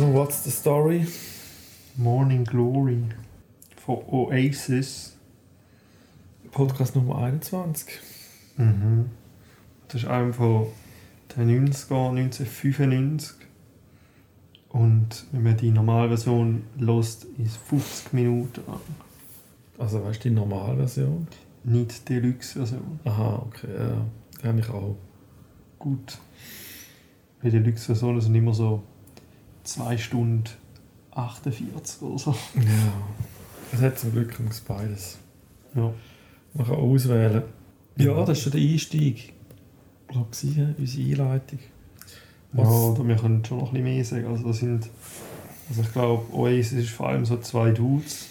So, what's the story? Morning Glory von Oasis. Podcast Nummer 21. Mhm. Das ist einer von den 90er, 1995. Und wenn man die Normalversion lost, ist 50 Minuten lang. Also, weißt du die Normalversion? Nicht die Deluxe-Version. Aha, okay, ja. Die habe ich auch. Gut. Bei der Deluxe-Version sind immer so 2 Stunden 48 oder so. Ja. Es hat zum Glück beides. Ja. Man kann auswählen. Ja, das ist schon der Einstieg. Ich glaube, unsere Einleitung. Ja, oder wir können schon noch ein bisschen mehr sagen. Also, das sind, also ich glaube, Oasis ist vor allem so zwei Dudes.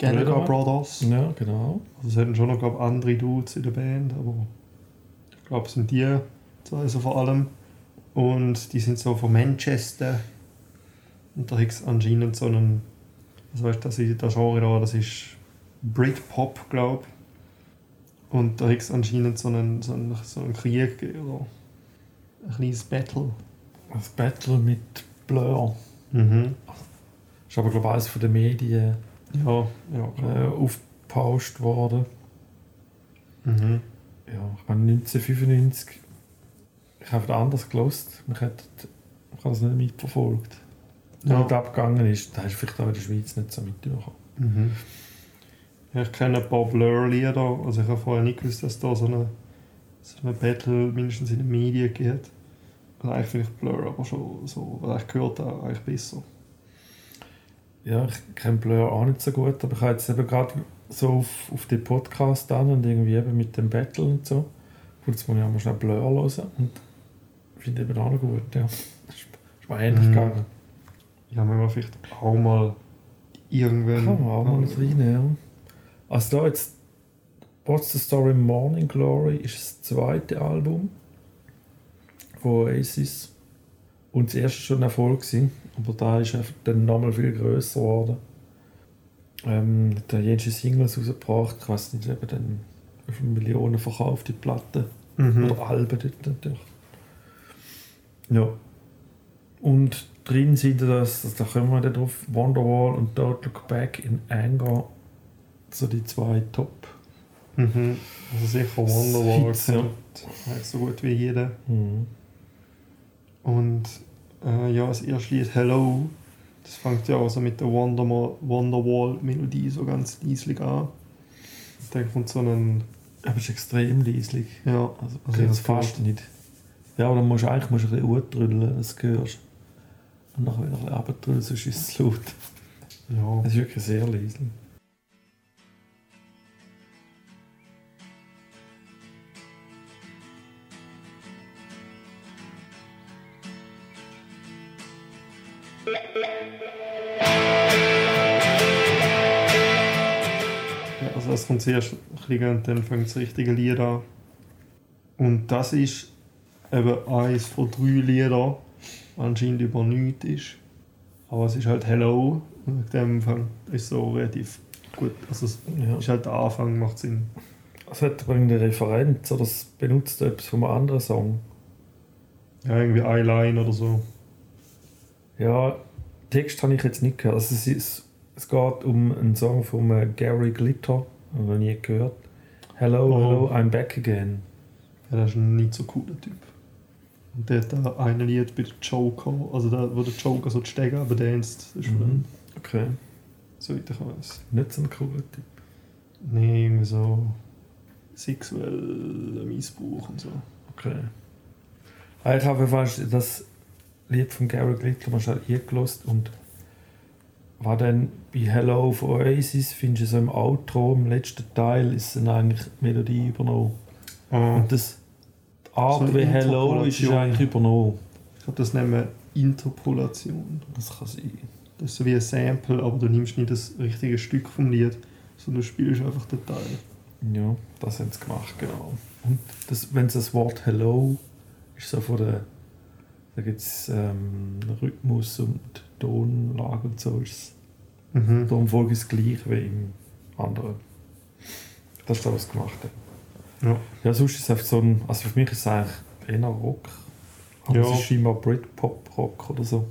Gallagher. Brothers. Ja, genau. Also es hatten schon noch glaub, andere Dudes in der Band, aber ich glaube, es sind die zwei so vor allem. Und die sind so von Manchester. Und da es anscheinend so einen, weißt du, das, ist- das Genre da, das ist Britpop, glaube ich. Und da gibt es anscheinend so einen, so einen, so einen Krieg gegeben, oder ein kleines Battle. Das Battle mit Blur. Mhm. Ist aber, glaube ich, eines von den Medien Ja, ja, äh, aufgepauscht worden. Mhm. Ja, ich meine 1995. Ich habe anders gelost. Ich habe das nicht mitverfolgt. Ja. Wie abgegangen ist, da hast du vielleicht auch in der Schweiz nicht so mitbekommen. Mhm. Ich kenne ein paar Blur-Lieder. Also ich habe vorher nicht gewusst, dass da so eine, so eine Battle mindestens in den Medien geht. Und eigentlich finde ich Blur aber schon so, weil ich gehört habe, eigentlich besser. Ja, ich kenne Blur auch nicht so gut, aber ich habe jetzt eben gerade so auf, auf den Podcast an und irgendwie eben mit dem Battle und so. Kurz muss ich auch mal schnell Blur hören und finde eben auch noch gut, ja. Das ist, ist mir ähnlich Mhm. gegangen. Ja, wenn wir vielleicht auch mal irgendwann... Kann man auch mal nicht rein, ja. Also da jetzt What's the Story Morning Glory ist das zweite Album von Oasis. Und das erste schon ein Erfolg gewesen, aber da ist dann nochmal viel grösser geworden. Ähm, da jede Singles rausgebracht, ich weiß nicht, eben dann viele Millionen verkaufte Platten Mhm. oder Alben dort natürlich. Ja. Und drin sind das, das- da kommen wir dann drauf, Wonderwall und Don't Look Back in Anger. So die zwei Top. Mhm. Also sicher Wonderwall Hits, ja. eigentlich so gut wie jeder. Mhm. Und äh, ja, das erste Lied Hello, das fängt ja also mit der Wonderwall-Melodie so ganz leislich an. Und dann kommt so ein... Aber es ist extrem leislich. Ja, Also, Also das das fast nicht. Ja, aber dann musst du eigentlich musst du ein bisschen drüllen, dass du hörst. Und nachher wieder bisschen runtertrüllen, sonst ist es laut. ja. Es ist wirklich sehr. Ja, also es kommt zuerst ein bisschen und dann fängt das richtige Lied an. Und das ist eben eines von drei Liedern, anscheinend über nichts ist. Aber es ist halt Hello und dem Anfang ist so relativ gut. Also es Ja. ist halt der Anfang, macht Sinn. Es hat aber eine Referenz oder es benutzt etwas von einem anderen Song. Ja, irgendwie eine Line oder so. Ja, Text habe ich jetzt nicht gehört. Also es, ist, es geht um einen Song von äh, Gary Glitter, noch nie gehört. Hello, Oh. hello, I'm back again. Ja, das ist ein nicht so cooler Typ. Und der hat da ein Lied bei der Joker, also da, wo der Joker so die Stege ist Mhm. Okay, soweit ich weiß. nicht so ein cooler Typ. Nee, irgendwie so sexueller Missbrauch und so. Okay. Ah, Ich habe fast das Lied von Gary Glitter mal schnell eingelost und war dann bei Hello von Oasis, findest du so im Outro, im letzten Teil, ist dann eigentlich die Melodie übernommen. Ah, Und das, Art So eine wie Hello ist, eigentlich übernommen. ich glaube, das nennen wir Interpolation. Das kann sein. Das ist so wie ein Sample, aber du nimmst nicht das richtige Stück vom Lied, sondern du spielst einfach den Teil. Ja, das haben sie gemacht, genau. Und das, wenn es das Wort Hello ist so von der, da gibt es ähm, Rhythmus und Tonlage und so, ist Mhm. Die Umfolge ist gleich wie im anderen. Das ist das, was gemacht haben. Ja. Ja, sonst ist es so ein. Also für mich ist es eigentlich eher Rock. Aber Ja. es ist scheinbar Britpop-Rock oder so.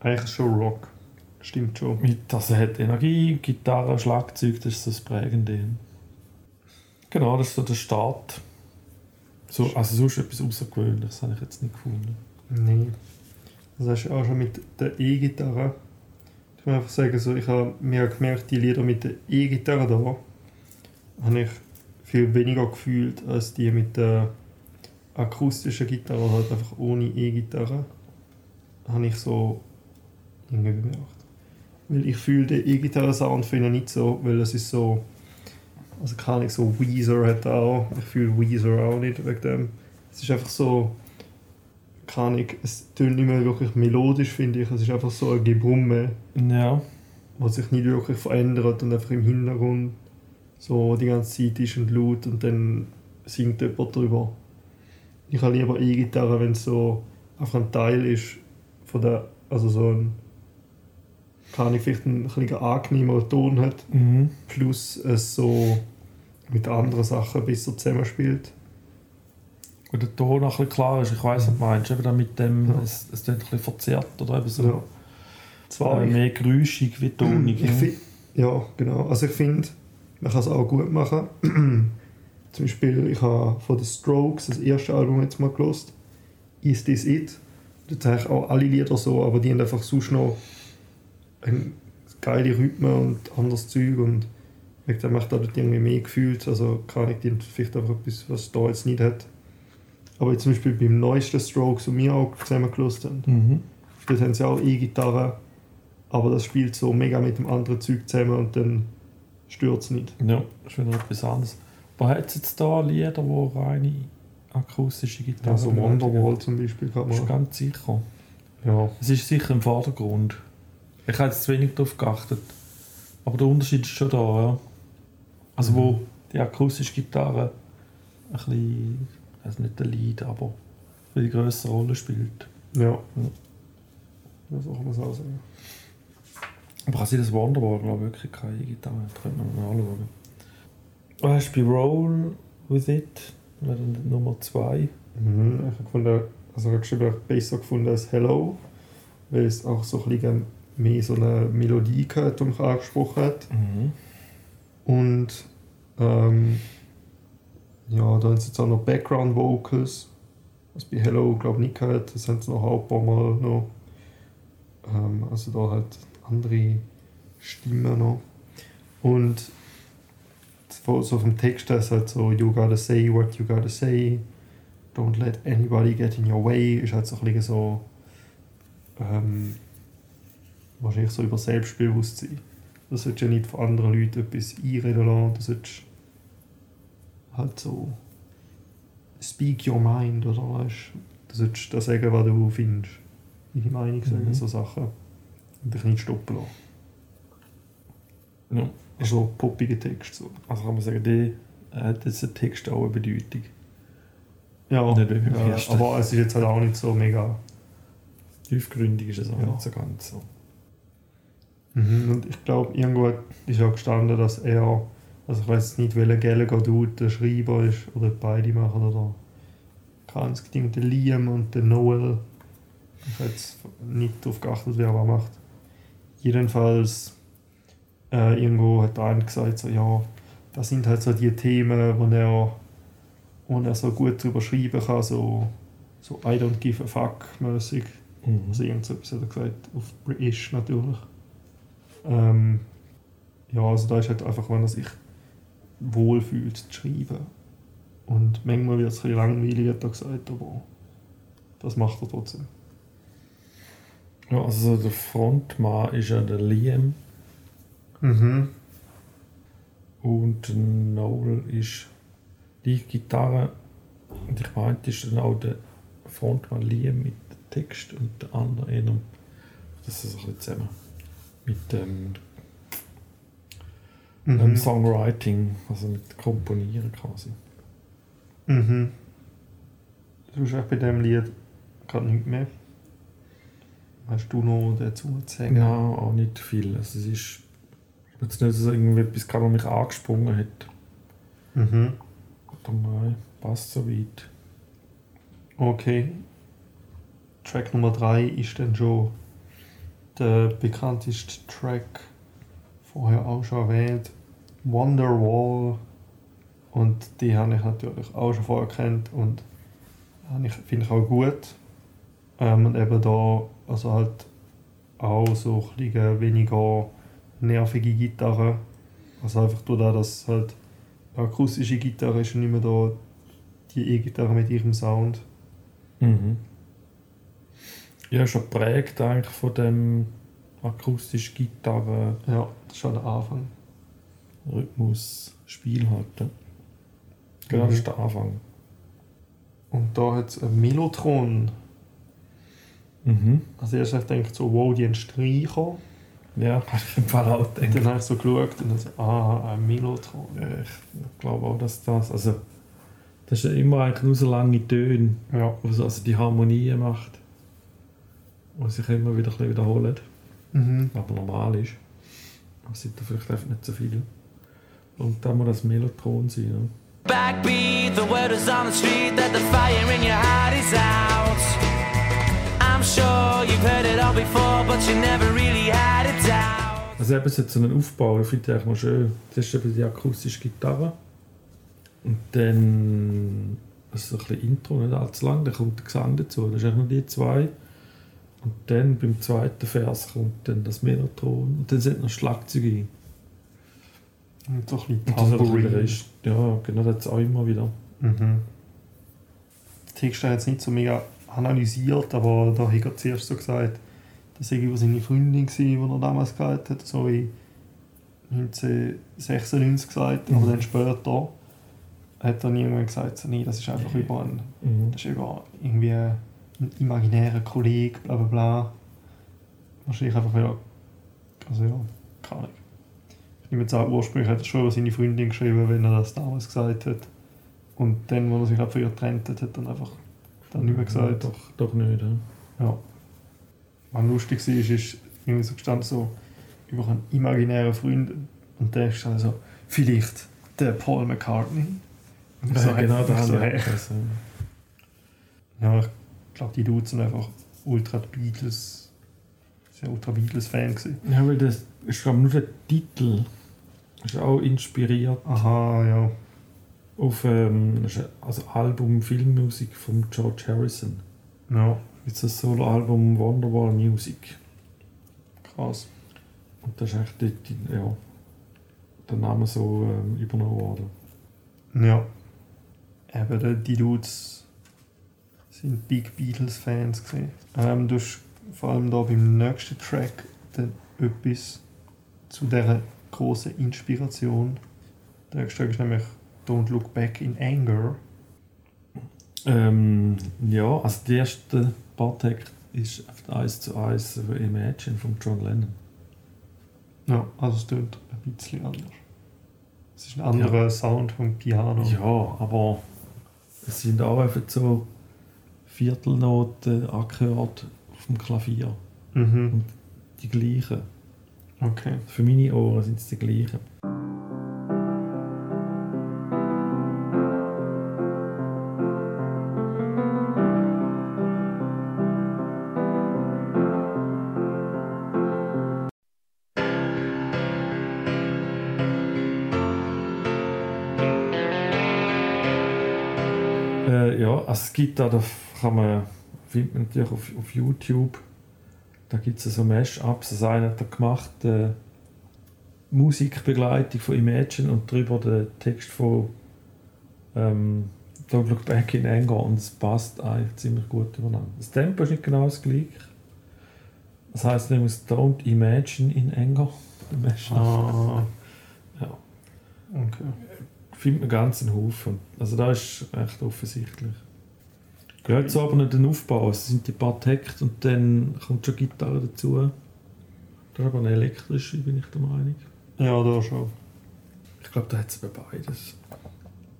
eigentlich schon Rock. Stimmt schon. Mit, also er hat Energie, Gitarre, Schlagzeug, das ist das Prägende. Genau, das ist so der Start. So, also sonst etwas Außergewöhnliches habe ich jetzt nicht gefunden. Nee. Das hast du auch schon mit der E-Gitarre. Ich muss einfach sagen, so, ich habe mir gemerkt, die Lieder mit der E-Gitarre da habe ich viel weniger gefühlt als die mit der akustischen Gitarre, oder halt einfach ohne E-Gitarre. Habe ich so irgendwie bemerkt. Weil ich fühle den E-Gitarre-Sound finde ich nicht so, weil es ist so. Also keine Ahnung, so Weezer hat auch. Ich fühle Weezer auch nicht wegen dem. Es ist einfach so. Keine Ahnung, es tönt nicht mehr wirklich melodisch, finde ich. Es ist einfach so ein Gebrumme, Ja. was sich nicht wirklich verändert und einfach im Hintergrund so die ganze Zeit ist und laut und dann singt jemand drüber. Ich habe lieber E-Gitarre, wenn es so einfach ein Teil ist von der, also so ein, keine Ahnung, vielleicht ein bisschen angenehmerer Ton hat, Mhm. plus es so mit anderen Sachen besser zusammenspielt. Und der Ton auch ein klar ist. Ich weiss, was du meinst. Eben dann mit dem, Ja. es, es ein bisschen verzerrt oder eben so Ja. Zwar äh, ich- mehr geräuschig wie tonig. Ich ne? ja, genau. Also ich finde, man kann es auch gut machen. Zum Beispiel, ich habe von The Strokes das erste Album jetzt mal gelost. Is This It? Da habe ich auch alle Lieder so, aber die haben einfach sonst noch ein geile Rhythmen und anderes Zeug und wegen dem macht dort irgendwie mehr gefühlt. Also kann ich die vielleicht einfach etwas, was da jetzt nicht hat. Aber jetzt zum Beispiel beim neuesten Strokes, was wir auch zusammen gelost haben, Mhm. Dort haben sie auch E-Gitarre, aber das spielt so mega mit dem anderen Zeug zusammen und dann stört es nicht. Ja, ist wieder etwas anderes. Aber hat es jetzt da Lieder, die reine akustische Gitarre Also? Wonderwall zum Beispiel kann man. ganz sicher? Ja. Es ist sicher im Vordergrund. Ich habe jetzt zu wenig darauf geachtet. Aber der Unterschied ist schon da, ja. Also wo die akustische Gitarre ein bisschen, also nicht der Lead, aber eine größere Rolle spielt. Ja. Ja. Das kann man so auch sagen. Aber kann sein, das Wonderwall glaube ich, wirklich keine Gitarre hat. Könnte man mal anschauen. Hast du bei Roll With It? Nummer 2. Mhm. Ich habe gefunden, also ich habe geschrieben, besser gefunden als Hello, weil es auch so ein bisschen mehr so eine Melodie hat, die mich angesprochen hat. Mhm. Und ähm, ja, da haben sie jetzt auch noch Background Vocals, was bei Hello glaube ich nicht gehabt. Das haben sie noch ein paar Mal noch. Ähm, also da halt andere Stimmen noch. Und so so vom Text her ist halt so You gotta say what you gotta say. Don't let anybody get in your way. Ist halt so ein bisschen so ähm, wahrscheinlich so über Selbstbewusstsein. Du solltest ja nicht von anderen Leuten etwas einreden lassen. Du solltest halt so speak your mind, oder weißt du? solltest das sagen, was du findest. Deine Meinung sagen, Mhm. so Sachen. Und dich nicht stoppen lassen. Ja. Also poppige Text so. Also kann man sagen, die hat jetzt der Text auch eine Bedeutung. Ja, Nicht ja aber es ist jetzt halt auch nicht so mega... Tiefgründig ist es auch Ja. nicht so ganz so. Mhm. Und ich glaube, irgendwo ist ja gestanden, dass er, also ich weiß nicht, welcher Gallagher Dude der Schreiber ist, oder beide machen, oder mit der Liam und der Noel. Ich habe jetzt nicht darauf geachtet, wer was macht. Jedenfalls, äh, irgendwo hat der eine gesagt, so, ja, das sind halt so die Themen, wo er, wo er so gut drüber schreiben kann, so, so I don't give a fuck mäßig. Mhm. Also irgend so etwas hat er gesagt, auf British natürlich. Ähm, ja, also da ist halt einfach, wenn er sich wohlfühlt zu schreiben. Und manchmal wird es ein bisschen langweilig, hat er gesagt, aber das macht er trotzdem. Ja, also der Frontmann ist ja der Liam Mhm. und der Noel ist die Gitarre. Und ich meinte, ist dann auch der Frontmann Liam mit dem Text und der andere eher, das ist ein bisschen zusammen mit dem Mhm. ähm, Songwriting, also mit Komponieren quasi. Mhm. Du hast auch bei diesem Lied gerade nichts mehr. Hast du noch dazu zu sagen? Ja, auch nicht viel. Also es ist jetzt nicht so irgendwie etwas, was mich angesprungen hat. Mhm. Nein, passt soweit. Okay. Track Nummer 3 ist dann schon der bekannteste Track, vorher auch schon erwähnt, Wonderwall. Und die habe ich natürlich auch schon vorher kennt und finde ich auch gut. Ähm, und eben da, also halt auch so ein weniger nervige Gitarre. Also einfach durch das, dass halt eine akustische Gitarre ist und nicht mehr da die E-Gitarre mit ihrem Sound. Mhm. Ja, schon prägt eigentlich von dem akustischen Gitarre. Ja, das ist schon der Anfang. Rhythmus, Spiel halt. Genau, das ist der Anfang. Und da hat es ein Mellotron. Mhm. Also erst habe ich gedacht, so, wow, die haben Streicher. Ja, habe ich im Fall auch gedacht. Dann habe ich so geschaut und dann so, ah, ein Mellotron. Ja, ich glaube auch, dass das. Also, das ist ja immer eigentlich nur so lange Töne, Ja. was also die Harmonie macht. Und sich immer wieder ein bisschen wiederholen. Mhm. aber normal ist. Aber es sind da vielleicht einfach nicht so viele. Und dann muss das Mellotron sein. Ja. Backbeat, the word is on the street that the fire in your heart is out. Also eben, es hat so einen Aufbau, ich finde ich eigentlich mal schön. Das ist eben die akustische Gitarre. Und dann also so ein bisschen Intro, nicht allzu lang, dann kommt der Gesang dazu. Das ist eigentlich nur die zwei. Und dann beim zweiten Vers kommt dann das Mellotron und dann sind noch Schlagzeuge. Und so ein bisschen. Ja, genau, das auch immer wieder. Mhm. Der Text hat jetzt nicht so mega analysiert, aber da hat er zuerst so gesagt, dass er über seine Freundin war, die er damals gehabt hat, so wie 1996 gesagt, Mhm. aber dann später hat dann irgendwann gesagt, so, nee, das ist einfach über einen, Mhm. das ist über irgendwie einen imaginären Kollegen, bla bla bla. Wahrscheinlich einfach wieder, also ja, keine Ahnung. Ich nehme jetzt an, ursprünglich hat er schon über seine Freundin geschrieben, wenn er das damals gesagt hat. Und dann, wo er sich halt von ihr getrennt hat, hat dann einfach dann nicht mehr gesagt. Doch, doch nicht. Ja. Ja. Was lustig war, ist, ist irgendwie so gestanden, so über einen imaginären Freund. Und der ist dann so, vielleicht der Paul McCartney. Und ich Ja, genau, ich da so, hey. Ja, ich glaube, die Dudes sind einfach ultra Beatles, sind ultra Beatles-Fan gewesen. Ja, weil das ist glaube nur der Titel ist auch inspiriert Aha, ja. Auf ähm, also Album Filmmusik von George Harrison. Ja, Jetzt das Soloalbum Wonderwall Music. krass. Und das ist echt dort, ja, der Name so ähm, übernommen worden. Ja. Eben, die- Dudes sind Big Beatles-Fans. Ähm, du hast vor allem da beim nächsten Track dann etwas zu dieser großen Inspiration. Der nächste Track ist nämlich Don't Look Back in Anger. Ähm, ja, also der erste Bartek ist 1 zu 1 von Imagine von John Lennon. Ja, also es klingt ein bisschen anders. Es ist ein anderer Sound vom Piano. Ja, aber es sind auch einfach so Viertelnoten angehört auf dem Klavier. Mhm. Die gleichen. Okay. Für meine Ohren sind es die gleichen. Gibt da, da kann man, findet man natürlich auf, auf YouTube, da gibt es so Mash-Ups, das eine hat er gemacht, äh, Musikbegleitung von Imagine und darüber der Text von ähm, Don't Look Back in Anger und es passt eigentlich ziemlich gut übereinander. Das Tempo ist nicht genau das gleiche. Das heißt nämlich Don't Imagine in Anger. Ah, Ja, okay. findet man ganz einen Haufen. Also da ist echt offensichtlich. Gehört so aber nicht den Aufbau. Es sind die paar Takte und dann kommt schon Gitarre dazu. Das ist aber eine elektrische, bin ich der Meinung. Ja, da schon. Ich glaube, da hat es aber beides.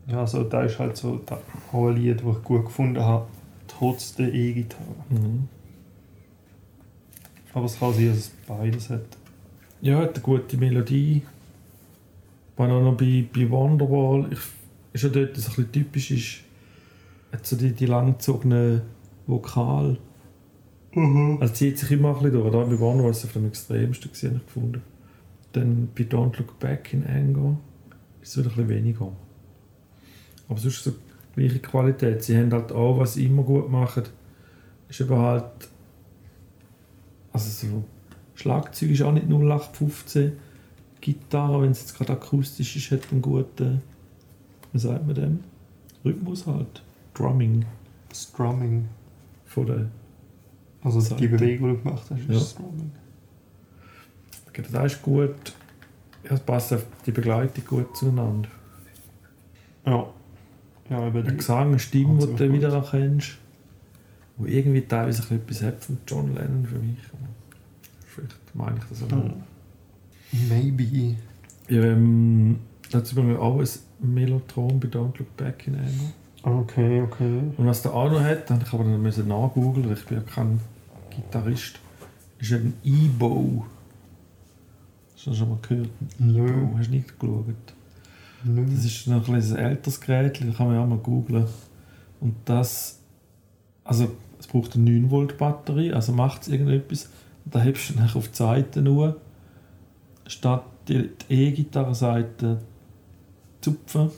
Ja, also da ist halt so da, auch ein Lied, das ich gut gefunden habe, trotz der E-Gitarre. Mhm. Aber es kann sein, dass es beides hat. Ja, hat eine gute Melodie. Was auch noch bei, bei Wonderwall ich, ist ja dort so ein bisschen typisch ist, so die, die langgezogenen Vokal. Also zieht sich immer ein bisschen durch. Da bei One war es auf dem extremsten gewesen, ich gefunden. Dann bei Don't Look Back in Anger ist es wieder ein bisschen weniger. Aber sonst so gleiche Qualität. Sie haben halt auch, was sie immer gut machen, ist eben halt also so Schlagzeug ist auch nicht 0815. Gitarre, wenn es jetzt gerade akustisch ist, hat einen guten, wie sagt man dem? Rhythmus halt. Drumming Strumming. von der Also Seite. die Bewegung, die du gemacht hast, ist Ja. Strumming. Das ist gut. Es passt auf die Begleitung gut zueinander. Ja. Ja, über die. Gesang, eine Stimme, die du wieder erkennst. Wo irgendwie teilweise ein bisschen etwas hat von John Lennon für mich. Vielleicht meine ich das auch. Hm. Maybe. Ja, ähm, da hat übrigens auch ein Mellotron bei Don't Look Back in Anger. Okay, okay. Und was der noch hat, habe ich aber dann nachgoogeln, weil ich bin ja kein Gitarrist, ist ein E-Bow. Hast du das schon mal gehört? Nö. E-Bow, hast du nicht geschaut? Nö. Das ist noch ein, ein älteres Gerät, da kann man ja auch mal googlen. Und das, also es braucht eine 9 Volt Batterie, also macht es irgendetwas. Und da hebst du dann auf die Seite nur, statt die E-Gitarrenseite zupfen,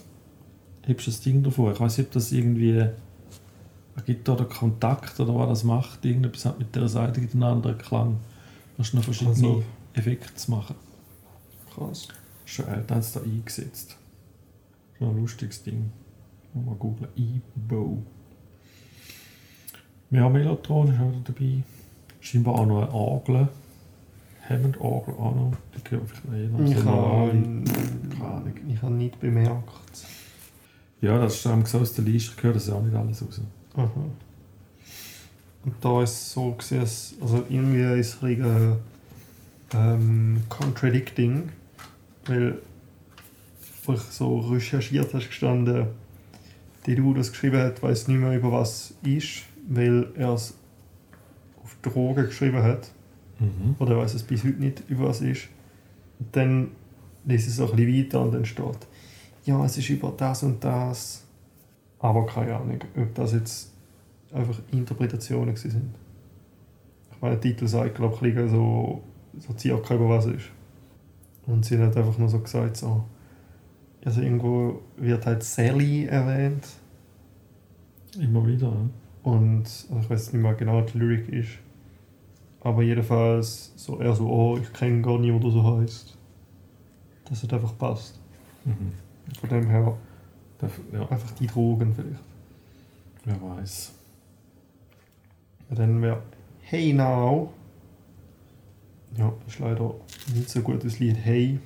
das Ding davor. Ich weiß nicht, ob das irgendwie Gitarre oder Kontakt oder was das macht. Irgendetwas hat mit der Seite einen anderen Klang. Du hast noch verschiedene Also- Effekte zu machen. Krass. Schon älter als da eingesetzt. Schon ein lustiges Ding. Mal googeln. E-Bow. Ja, Mellotron ist auch dabei. Scheinbar auch noch eine Orgel. Hammond-Orgel auch noch. Die gehört vielleicht noch jeder. Ahnung. ich habe nicht bemerkt. Ja, das ist so aus der Liste. Ich höre das ja auch nicht alles raus. Aha. Und da ist es so gesehen, dass- also irgendwie ist es ein bisschen, ähm, contradicting, weil ich so recherchiert hast gestanden, die du das geschrieben hat, weiß nicht mehr über was ist, weil er es auf Drogen geschrieben hat Mhm. oder weiß es bis heute nicht über was ist. Und dann ich es so ein bisschen weiter und dann steht, ja, es ist über das und das. Aber keine Ahnung, ob das jetzt einfach Interpretationen sind. Ich meine, der Titel sagt, glaube ich, so, so circa über was ist. Und sie hat einfach nur so gesagt, so, also irgendwo wird halt Sally erwähnt Immer wieder. Ja. und also ich weiß nicht mehr genau, was die Lyrik ist. Aber jedenfalls so eher so, oh, ich kenne gar niemanden, der so heißt. Das hat einfach passt. Mhm. Von dem her ja, einfach die Drogen vielleicht. wer weiß. Ja, dann wäre Hey Now. Ja, das ist leider nicht so gut das Lied Hey.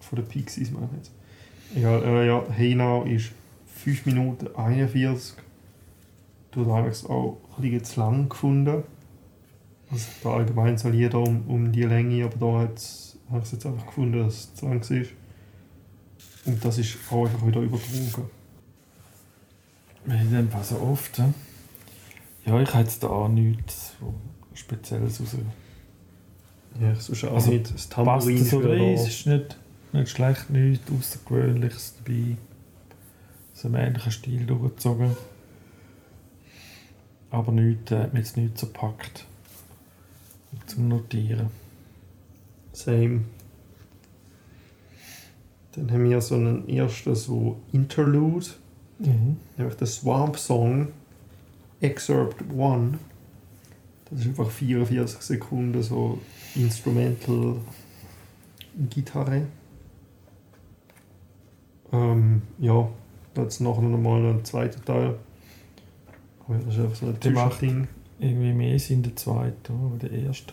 Von den Pixies meine ich jetzt. Egal, äh, ja, Hey Now ist 5 Minuten 41. Du habe ich es auch ein bisschen zu lang gefunden. Also da allgemein so Lieder um, um die Länge, aber da habe ich es jetzt einfach gefunden, dass es zu lang war. Und das ist auch einfach wieder übertrogen. Wir haben Fall so oft. Ja, ja ich habe jetzt da auch nichts so Spezielles raus. Ja, ich sonst auch Also, nicht. Das Tambourin so rein, es ist nicht, nicht schlecht, nichts Außergewöhnliches dabei. So im ähnlichen Stil durchgezogen. Aber nichts, äh, hat mich jetzt nichts so gepackt. Zum Notieren. Same. Dann haben wir so einen ersten so Interlude, Mhm. nämlich der Swamp Song Excerpt 1. Das ist einfach 44 Sekunden so Instrumental Gitarre. Ähm, ja, jetzt nachher noch mal ein zweiter Teil. Aber das ist einfach so ein Zwischending. Irgendwie mehr sind der zweite, oder? Der erste.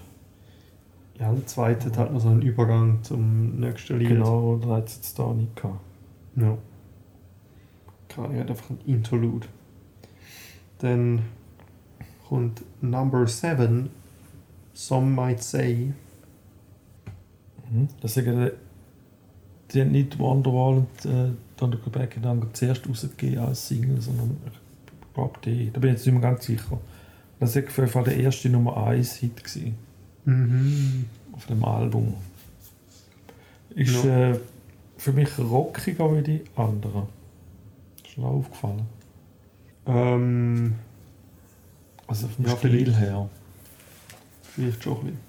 Ja, der zweite hat halt noch so einen Übergang zum nächsten Lied. Genau, oder hat es jetzt da nicht gehabt. Ja. Gerade hat einfach ein Interlude. Dann kommt Number 7, Some Might Say. Mhm. Das sagen die, die haben nicht Wonderwall und äh, Back in Anger zuerst rausgegeben als Single, sondern ich glaube die. Da bin ich jetzt nicht mehr ganz sicher. Das war auf jeden Fall der erste Nummer 1 Hit gewesen, Mhm. auf dem Album. Ist Ja. äh, für mich rockiger wie die anderen. Ist mir aufgefallen. Ähm, Also vom Ja, Stil vielleicht. her. Vielleicht schon ein bisschen.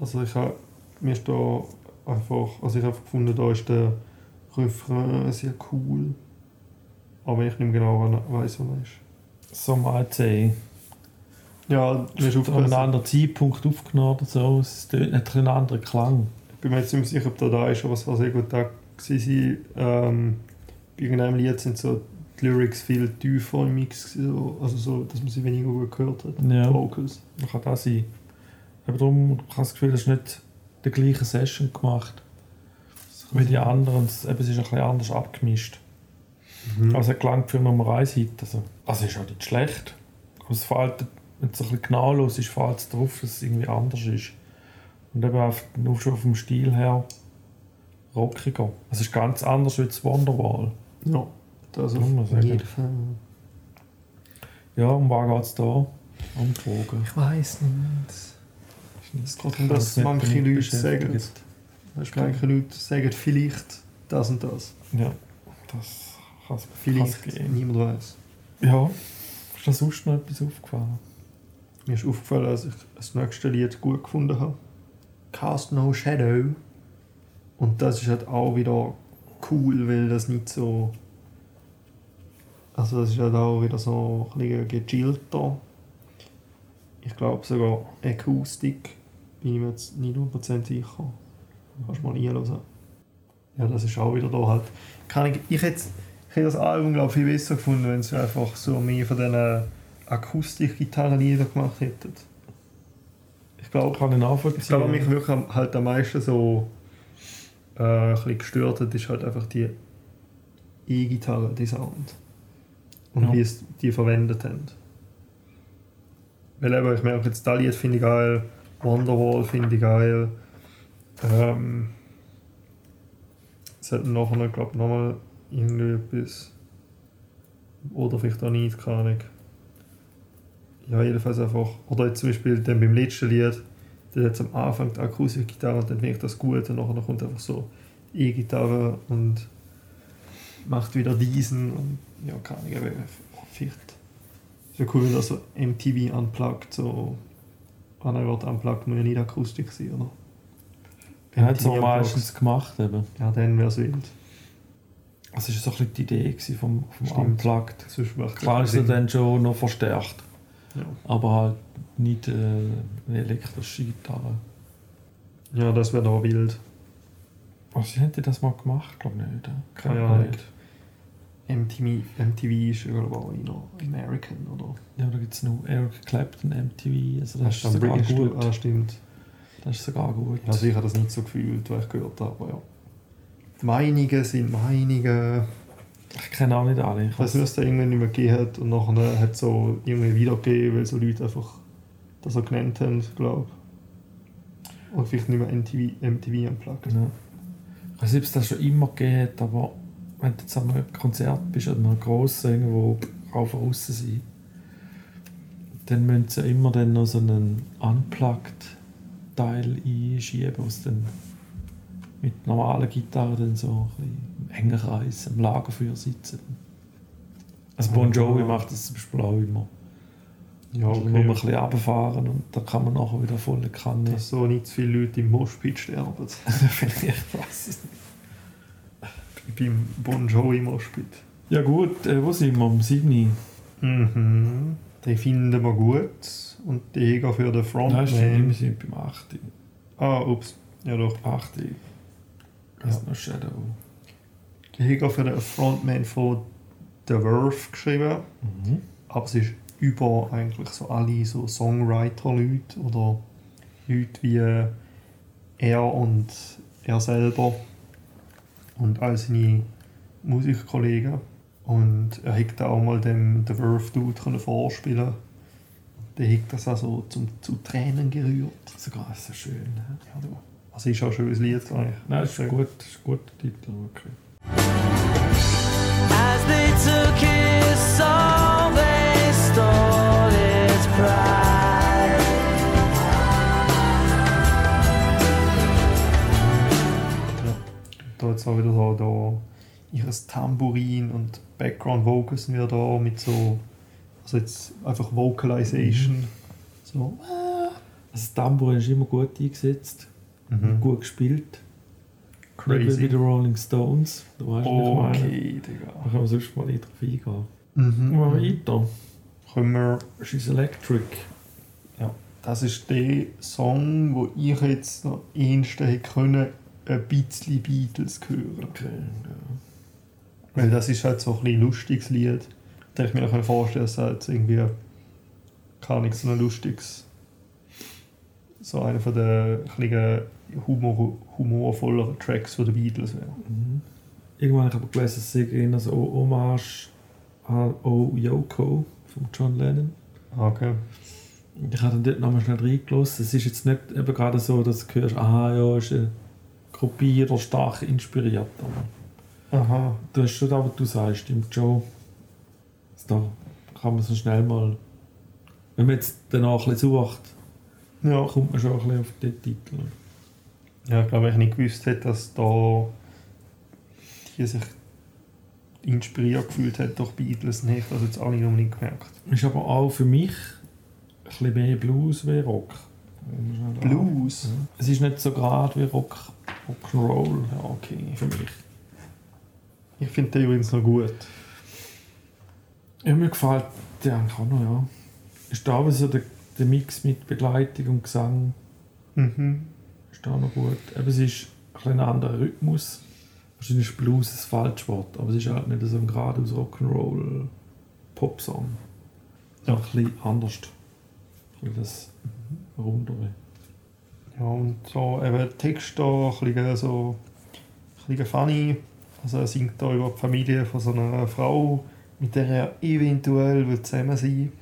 Also ich habe, mir ist da einfach, also ich habe einfach gefunden, da ist der Refrain sehr cool. Aber ich nicht mehr genau weiß, wo er ist. So mal sehen. Ja, mir ist Zu einem anderen Zeitpunkt aufgenommen oder so. Es hat einen anderen Klang. ich bin mir jetzt nicht mehr sicher, ob der da ist, aber es war sehr gut da gewesen. Ähm, bei irgendeinem Lied sind so die Lyrics viel tiefer im Mix, gewesen, so- also so, dass man sie weniger gut gehört hat. Ja. Die Vocals. Das kann das sein. Aber darum ich habe das Gefühl, es ist nicht die gleiche Session gemacht wie die anderen. Es ist ein bisschen anders abgemischt. Mhm. Also es klang für Nummer 1 Hit. Also, also ist auch nicht schlecht. Aber es fällt, wenn es ein bisschen genau los ist, fällt es darauf, dass es irgendwie anders ist. Und eben auf, nur schon vom Stil her rockiger. Es ist ganz anders als Wonderwall. Ja, das auf jeden Fall. Ja, um was geht es da? Um Drogen. Ich weiß nicht. Es geht um Ich das, bin manche Leute sagen. Weißt, manche Leute sagen vielleicht das und das. Ja, das kann es Vielleicht niemand weiß. Ja, ist da sonst noch etwas aufgefallen? Mir ist aufgefallen, dass ich das nächste Lied gut gefunden habe. Cast No Shadow. Und das ist halt auch wieder cool, weil das nicht so. Also, das ist halt auch wieder so ein bisschen gechillter. Ich glaube sogar Akustik. Bin ich mir jetzt nicht 100% sicher. Kannst du mal reinhören. Ja, das ist auch wieder da halt. Kann ich, ich hätte, ich hätte das Album glaube ich viel besser gefunden, wenn sie einfach so mehr von diesen Akustik-Gitarrenlieder gemacht hätten. Ich glaube, Kann ich nachvollziehen. ich glaube, mich wirklich am- halt am meisten so äh, ein bisschen gestört hat, ist halt einfach die E-Gitarre, die Sound. Und Ja. wie es die verwendet haben. Weil eben, ich merke jetzt, das Lied finde ich geil, Wonderwall finde ich geil. Ähm, es hat nachher, glaube ich, nochmal irgendwie etwas. Oder vielleicht auch nicht, keine Ahnung. Ja, jedenfalls einfach. Oder zum Beispiel dann beim letzten Lied, da jetzt am Anfang die Akustikgitarre und dann wirkt das gut und nachher kommt einfach so E-Gitarre und macht wieder diesen und ja, keine Ahnung, vielleicht. Ist ja cool, wenn das so MTV unplugged, so an einem Wort unplugged muss ja nicht Akustik sein, oder? Er hat es auch meistens gemacht. Eben. Ja, dann wäre es wild. Das war so ein bisschen die Idee vom, vom Stimmt. Unplugged. Sonst macht Klar ist er dann schon noch verstärkt, Ja. aber halt nicht äh, eine elektrische Gitarre. ja, das wäre da wild. Was haben die das mal gemacht? Glaube nicht. Keine Glaub Ahnung. MTV, MTV ist ja auch noch American, oder? Ja, da gibt es noch Eric Clapton MTV. Also das, ist sogar British gut. Ah, stimmt. Das ist sogar gut. Also ich habe das nicht so gefühlt, was ich gehört habe, aber ja. Die Meinungen sind Meinungen. Ich kenne auch nicht alle. Ich Was weiß- es da irgendwann nicht mehr gegeben hat und nachher hat es so irgendwie wiedergegeben, weil so Leute einfach das so genannt haben, glaube ich. Oder vielleicht nicht mehr MTV, MTV unplugged. Ja. Ich weiß nicht, ob es das schon immer gegeben hat, aber wenn du jetzt an einem Konzert bist oder einem grossen irgendwo rauf und raus sein, dann müssen sie immer dann noch so einen Unplugged-Teil einschieben, sie dann mit normalen Gitarren dann so ein bisschen im engen Kreis am Lagerfeuer sitzen. Also Bon Jovi macht das zum Beispiel auch immer. Ja, Also muss man ein okay. bisschen runterfahren und dann kann man nachher wieder volle Kanne. Dass so nicht zu viele Leute im Moshpit sterben. ich weiß es nicht. Beim Bon Jovi Moshpit. Ja gut, äh, wo sind wir? Am Sydney. Mhm. Den finden wir gut. Und die gehen für den Nein, Frontman. stimmt, wir sind beim 8. ah, ups. Ja doch. 8. Das ist noch Shadow. Die gehen für den Frontman von The Verve geschrieben. Mhm. Aber es ist über eigentlich so alle so Songwriter-Leute oder Leute wie er und er selber und all seine Musikkollegen. Und er hätte auch mal dem The Verve Dude vorspielen Der hat das also zum, zu Tränen gerührt. Sogar ist so schön. ne? Ja, du. Also ist auch schon ein Lied. eigentlich. Nein, das ist gut, das ist ein guter Titel. Okay. As they took his soul, they stole its pride. Da jetzt auch wieder so da ihres Tambourin und Background Vocals sind wieder da mit so Also jetzt einfach Vocalization. So. Also das Tambourin ist immer gut eingesetzt, Mhm. gut gespielt. Nicht wie bei Crazy. den Rolling Stones. Da weißt meine. Okay, Digga. Da können wir sonst mal nicht drauf eingehen. Mhm. Machen wir weiter. Können wir She's Electric. Das ist der Song, wo ich jetzt noch ehesten hätte können, ein bisschen Beatles hören. Okay, ja. Weil das ist halt so ein bisschen lustiges Lied. Da ich mir noch vorstellen, dass halt irgendwie gar nicht so ein lustiges, so einer von den Humor, humorvolleren Tracks von den Beatles wäre. Mhm. Irgendwann habe ich aber gelesen, es sei eher so Hommage an Oh Yoko von John Lennon. Okay. Ich habe dann dort nochmal schnell reingelassen. Es ist jetzt nicht eben gerade so, dass du hörst, aha, ja, ist ein Kopierer stark inspiriert. Aber Aha. du hast schon da, was du sagst, stimmt schon. Da kann man so schnell mal, wenn man jetzt danach ein bisschen sucht, Ja. kommt man schon ein bisschen auf den Titel. Ja, ich glaube, ich nicht gewusst hätte, dass da die sich inspiriert gefühlt hat durch Beatles, dann hätte ich das jetzt alle noch nicht gemerkt. Ist aber auch für mich ein bisschen mehr Blues wie Rock. Blues? Es ist nicht so gerade wie Rock, Rock'n'Roll Ja, okay. für mich. Ich finde den übrigens noch gut. Ja, mir gefällt der eigentlich auch noch, ja. Ist da aber so der, der Mix mit Begleitung und Gesang Mhm. Da noch gut. Eben, es ist ein, anderer Rhythmus. Wahrscheinlich ist Blues ein falsches aber es ist halt nicht so ein geradeaus Rock'n'Roll Popsong. Ja. Ein bisschen anders. Ein bisschen das Rundere. Ja, und so eben Text da, ein bisschen so ein bisschen funny. Also er singt da über die Familie von so einer Frau, mit der er eventuell will zusammen sein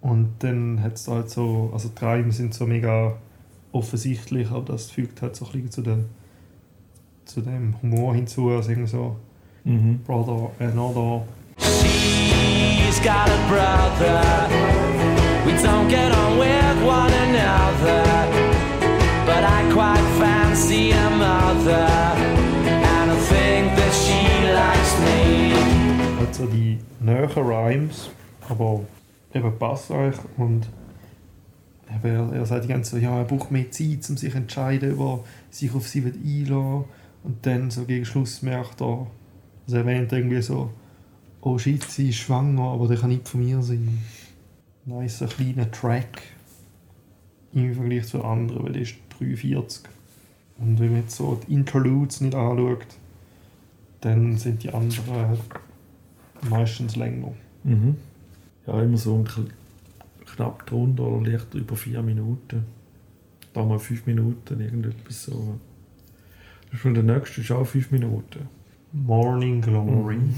Und dann hat es da halt so, also die Reime sind so mega offensichtlich, aber das fügt halt so ein bisschen zu, dem, zu dem Humor hinzu. Also irgendwie so Mhm. Brother, another. She's got a brother. We don't get on with one another. But I quite fancy a mother. And I think that she likes me. Halt so die näheren Rhymes, aber eben passt euch und eben, er, sagt die ganze Zeit, ja, er braucht mehr Zeit, um sich zu entscheiden, ob er sich auf sie einlassen und dann so gegen Schluss merkt er, also er erwähnt irgendwie so, oh shit, sie ist schwanger, aber der kann nicht von mir sein. Nice, ein kleiner Track im Vergleich zu anderen, weil der ist 43. Und wenn man jetzt so die Interludes nicht anschaut, dann sind die anderen meistens länger. Mhm. Ja, immer so ein knapp drunter oder leicht über vier Minuten. Da mal fünf Minuten, irgendetwas so. Das ist der nächste ist auch fünf Minuten. Morning Glory. Mhm.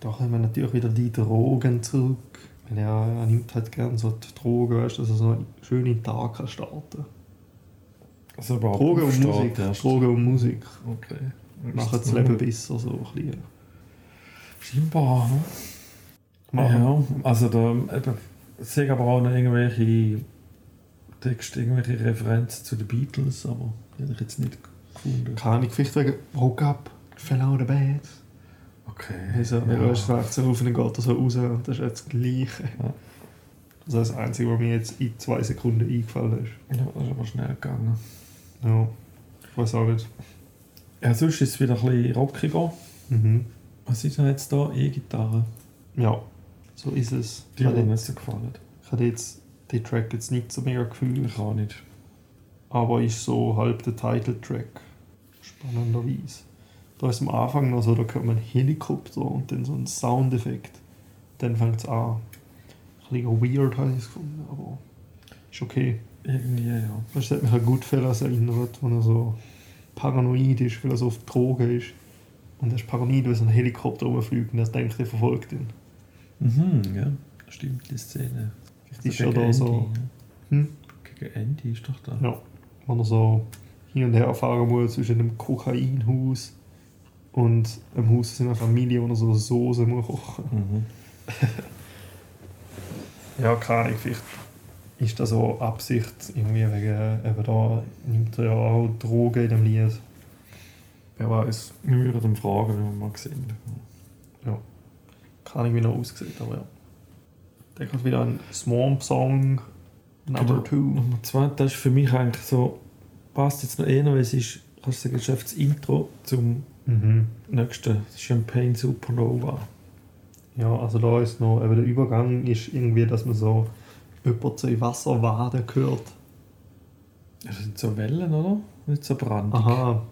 Da kommen natürlich wieder die Drogen zurück. Weil er, er nimmt halt gerne so die Drogen, weißt dass er so einen schönen Tag kann starten Also Drogen und Musik. erst. Drogen und Musik. Okay. Machen das Leben besser, so ein bisschen. Scheinbar, ne? Ja, also da eben, es sind aber auch noch irgendwelche Texte, irgendwelche Referenzen zu den Beatles, aber die habe ich jetzt nicht gefunden. Keine Ahnung, vielleicht wegen Woke up, fell out of bed. Okay. Also, ja. weißt, wacht so auf und dann geht er so raus und das ist jetzt das Gleiche. Ja. Das ist das Einzige, was mir jetzt in zwei Sekunden eingefallen ist. ja, das ist aber schnell gegangen. Ja, ich weiß auch nicht. Ja, sonst ist es wieder ein bisschen rockiger. Mhm. Was ist denn jetzt da? E-Gitarre. Ja, so ist es. Die Ich hat habe mir nicht so gefallen. ich habe jetzt den Track jetzt nicht so mega gefühlt, Ich auch nicht. aber ist so halb der Titeltrack. Spannenderweise. Da ist am Anfang noch so, da kommt ein Helikopter und dann so ein Soundeffekt. Dann fängt es an. Ein bisschen weird habe ich es gefunden, aber ist okay. Irgendwie, ja. Das hat mich an Goodfellas erinnert, wo er so paranoid ist, weil er so auf Drogen ist. Und er ist paranoid, weil so ein Helikopter rumfliegt und er denkt, er verfolgt ihn. Mhm, ja. Stimmt, die Szene. Vielleicht ist Gegen er da so... Andy, Hm? ja. Gegen Andy ist doch da. Ja, wenn er so hin und her fahren muss zwischen einem Kokainhaus und einem Haus seiner Familie, wo er so Soße muss kochen Mhm. Ja, keine Ahnung, vielleicht ist das so Absicht, irgendwie wegen, eben da nimmt er ja auch Drogen in dem Lied. Wer weiß. Wir würden ihn fragen, wenn wir mal sehen. Keine Ahnung, wie er aussieht, aber ja. Dann kommt wieder ein Swamp Song Number Genau. 2. Nummer zwei, das ist für mich eigentlich so, passt jetzt noch eher, weil es ist, kannst du sagen, ist das Intro zum Mhm. nächsten Champagne Supernova. Ja, also da ist noch, eben der Übergang ist irgendwie, dass man so jemand so in Wasser waden hört. Das sind so Wellen, oder? Nicht so brandig. Aha.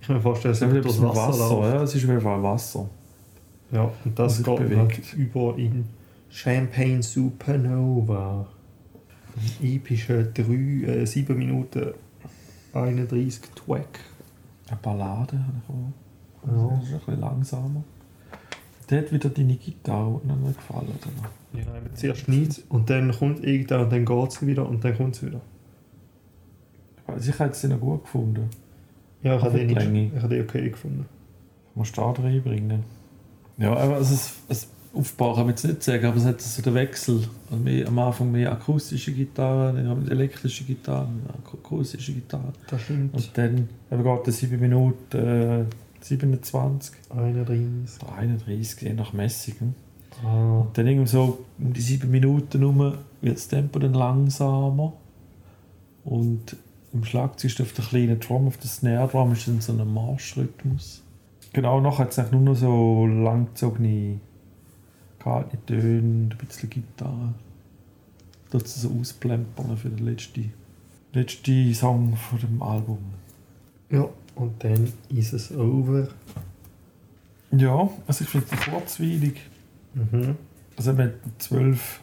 Ich kann mir vorstellen, es ist das Wasser, Wasser, ja, es ist auf jeden Fall Wasser. Ja, und das sich geht halt über in Champagne Supernova. Ein epischer 3, äh, 7 Minuten 31 Track. Eine Ballade habe ich auch. Ja. Das ist ein bisschen langsamer. Der hat wieder deine Gitarre, die nicht gefallen hat. Ja, eben zuerst nichts und dann kommt irgendwann und dann geht es wieder und dann kommt es wieder. Also ich hätte sie noch gut gefunden. Ja, ich habe den, die nicht, ich habe den okay gefunden. Musst du da reinbringen. Ja, aber es ist, es Aufbau kann man jetzt nicht sagen, aber es hat so den Wechsel. Also mehr, am Anfang mehr akustische Gitarre, dann haben wir elektrische Gitarre, ak- akustische Gitarre. Das stimmt. Und dann eben geht es 7 Minuten äh, 27, 31. 31, je nach Messung. hm? Ah. Und dann irgendwie so um die 7 Minuten herum wird das Tempo dann langsamer. Und im Schlagzeug auf der kleinen Drum, auf der Snare Drum ist dann so ein Marschrhythmus. Genau, nachher hat es nur noch so langgezogene, gehaltene Töne, und ein bisschen Gitarre. Dort so ausplempern für den letzten, letzten Song von dem Album. Ja, und dann ist es over. Ja, also ich finde es kurzweilig. Mhm. Also wir hatten zwölf,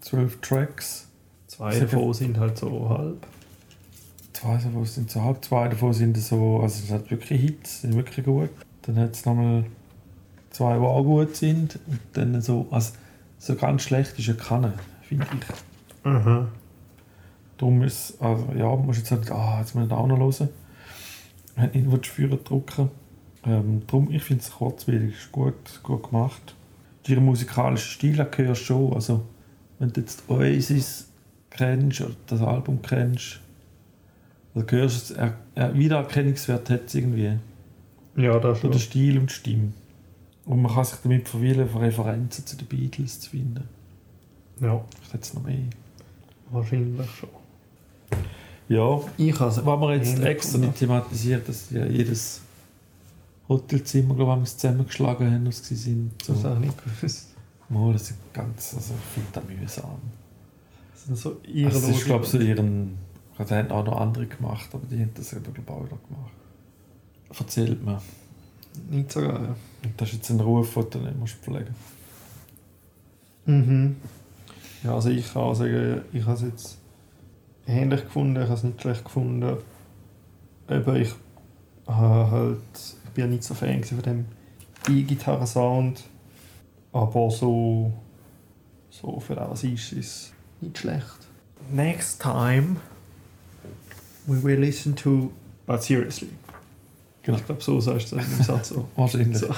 zwölf Tracks. Zwei Sehr davon sind halt so halb. Zwei davon sind so halb, zwei davon sind so, also es hat wirklich Hits, sind wirklich gut. Dann hat es nochmal zwei, die auch gut sind. Und dann so, also so ganz schlecht ist ja keine, finde ich. Aha. Darum ist, also ja, man muss jetzt nicht, ah, jetzt muss ich auch noch hören. Man hat nicht die Führer drücken. Ähm, darum, ich finde es kurzweilig, ist gut, gut gemacht. Ihren musikalischen Stil hörst du schon, also wenn du jetzt Oasis kennst oder das Album kennst, also hörst du es, er, er, Wiedererkennungswert hat es irgendwie. Ja, das schon. der Stil und die Stimme. Und man kann sich damit verweilen, Referenzen zu den Beatles zu finden. Ja, Vielleicht hat es noch mehr. wahrscheinlich schon. Ja, Ich habe Wenn wir jetzt extra nicht thematisiert, dass ja jedes Hotelzimmer, glaube ich, zusammengeschlagen haben, als sie sind. So. Das habe ich nicht gewusst. Oh, das ist ganz, also ich finde das mühsam. Das sind so ihre Also, das ist, glaube ich, so ihren, das haben auch noch andere gemacht, aber die haben das eben, glaube ich, auch wieder gemacht. Erzählt mir. Nicht so geil. Und das ist jetzt ein Ruf, den du nicht musst pflegen Mhm. Ja, also ich kann auch sagen, ich habe es jetzt ähnlich gefunden, ich habe es nicht schlecht gefunden. Aber ich habe halt, ich bin ja nicht so Fan von dem E-Gitarren-Sound. Aber so, so für das ist es nicht schlecht. Next time we will listen to But Seriously. Genau. Ich glaube, so sagst du es im Satz so. Wahrscheinlich. So.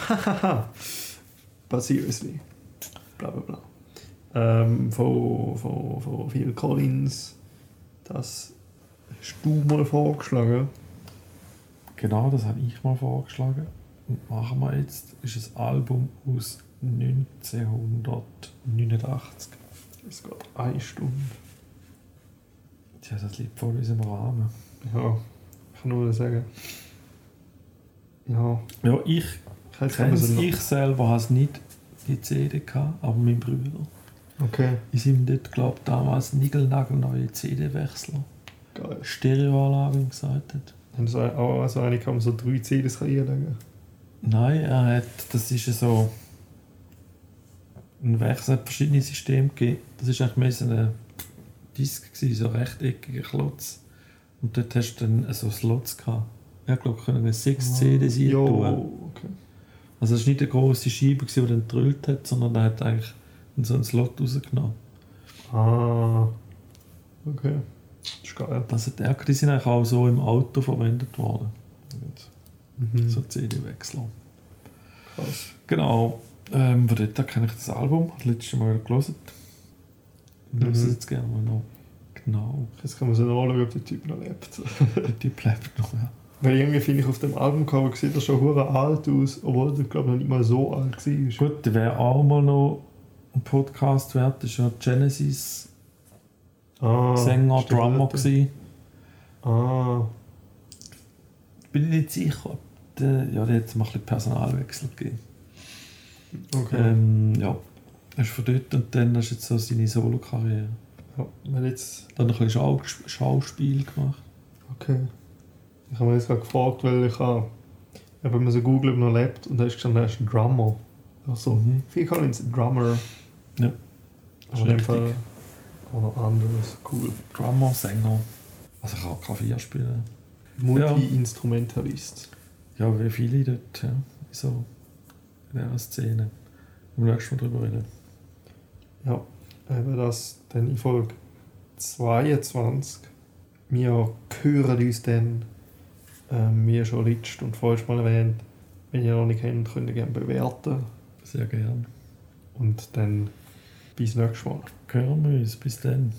But seriously. Bla bla bla. Ähm, von, von, von Phil Collins. Das hast du mal vorgeschlagen. Genau, das habe ich mal vorgeschlagen. Und machen wir jetzt, ist ein Album aus 1989. Es geht eine Stunde. Tja, das liegt voll in unserem Rahmen. Ja, ich kann nur sagen. Ja, Ja, ich so Ich selber habe es nicht die CD gehabt, aber mein Bruder. Okay, Ich sind dort, glaube damals niegelnagelneue CD-Wechsler. geil. Stereoanlage gesagt hat. Haben so auch so eine kann man so drei CDs reinlegen. Nein, er hat, das ist so ein Wechsel, hat verschiedene Systeme gegeben. Das ist eigentlich mehr so ein Disk, so ein rechteckiger Klotz. Und dort hast du dann so Slots gehabt. Ja, ich glaube, können sechs CDs rein tun. Jo, okay. Also es war nicht eine grosse Scheibe, die dann gedrüllt hat, sondern er hat eigentlich so einen Slot rausgenommen. Ah, okay. Das ist geil. Das hat er, die sind eigentlich auch so im Auto verwendet worden. Mhm. So CD-Wechsler. Krass. Genau. Ähm, von dort kenne ich das Album. Das letzte Mal gelesen. Ich höre es Mhm. jetzt gerne mal noch. Genau. Jetzt kann man so anschauen, ob der Typ noch lebt. Der Typ bleibt noch. Ja. Weil irgendwie finde ich auf dem Albumcover sieht er schon hure alt aus, obwohl er glaube noch nicht mal so alt war. Gut, der wäre auch mal noch ein Podcast wird, ist ja Genesis Ah, Sänger. Drummer gewesen. Ah, Bin ich nicht sicher, ob der, ja, der hat mal ein Personalwechsel gegeben. okay. Ähm, ja, er ist von dort und dann hast du jetzt so seine Solo-Karriere. Ja, wenn jetzt, Dann ein bisschen Schau Schauspiel gemacht. okay. Ich habe mich jetzt gerade gefragt, weil ich habe, mal so googelt, ob er noch lebt und da ist gestanden, er ist ein Drummer. Also, Mhm. Phil Collins, Drummer. Ja. Aber in dem. Fall auch noch anderes. Cool. Drummer, Sänger. Also ich kann auch Klavier spielen. Multi-Instrumentalist. Ja, wie viele dort, ja. So in dieser Szene. Im nächsten Mal drüber reden. Ja, eben das dann in Folge 22. Wir hören uns dann, ähm, wie schon letztes und vorhin mal erwähnt, wenn ihr noch nicht kennt, könnt ihr gerne bewerten. Sehr gern. Und dann bis nächstes Mal. Hören wir uns. Bis dann.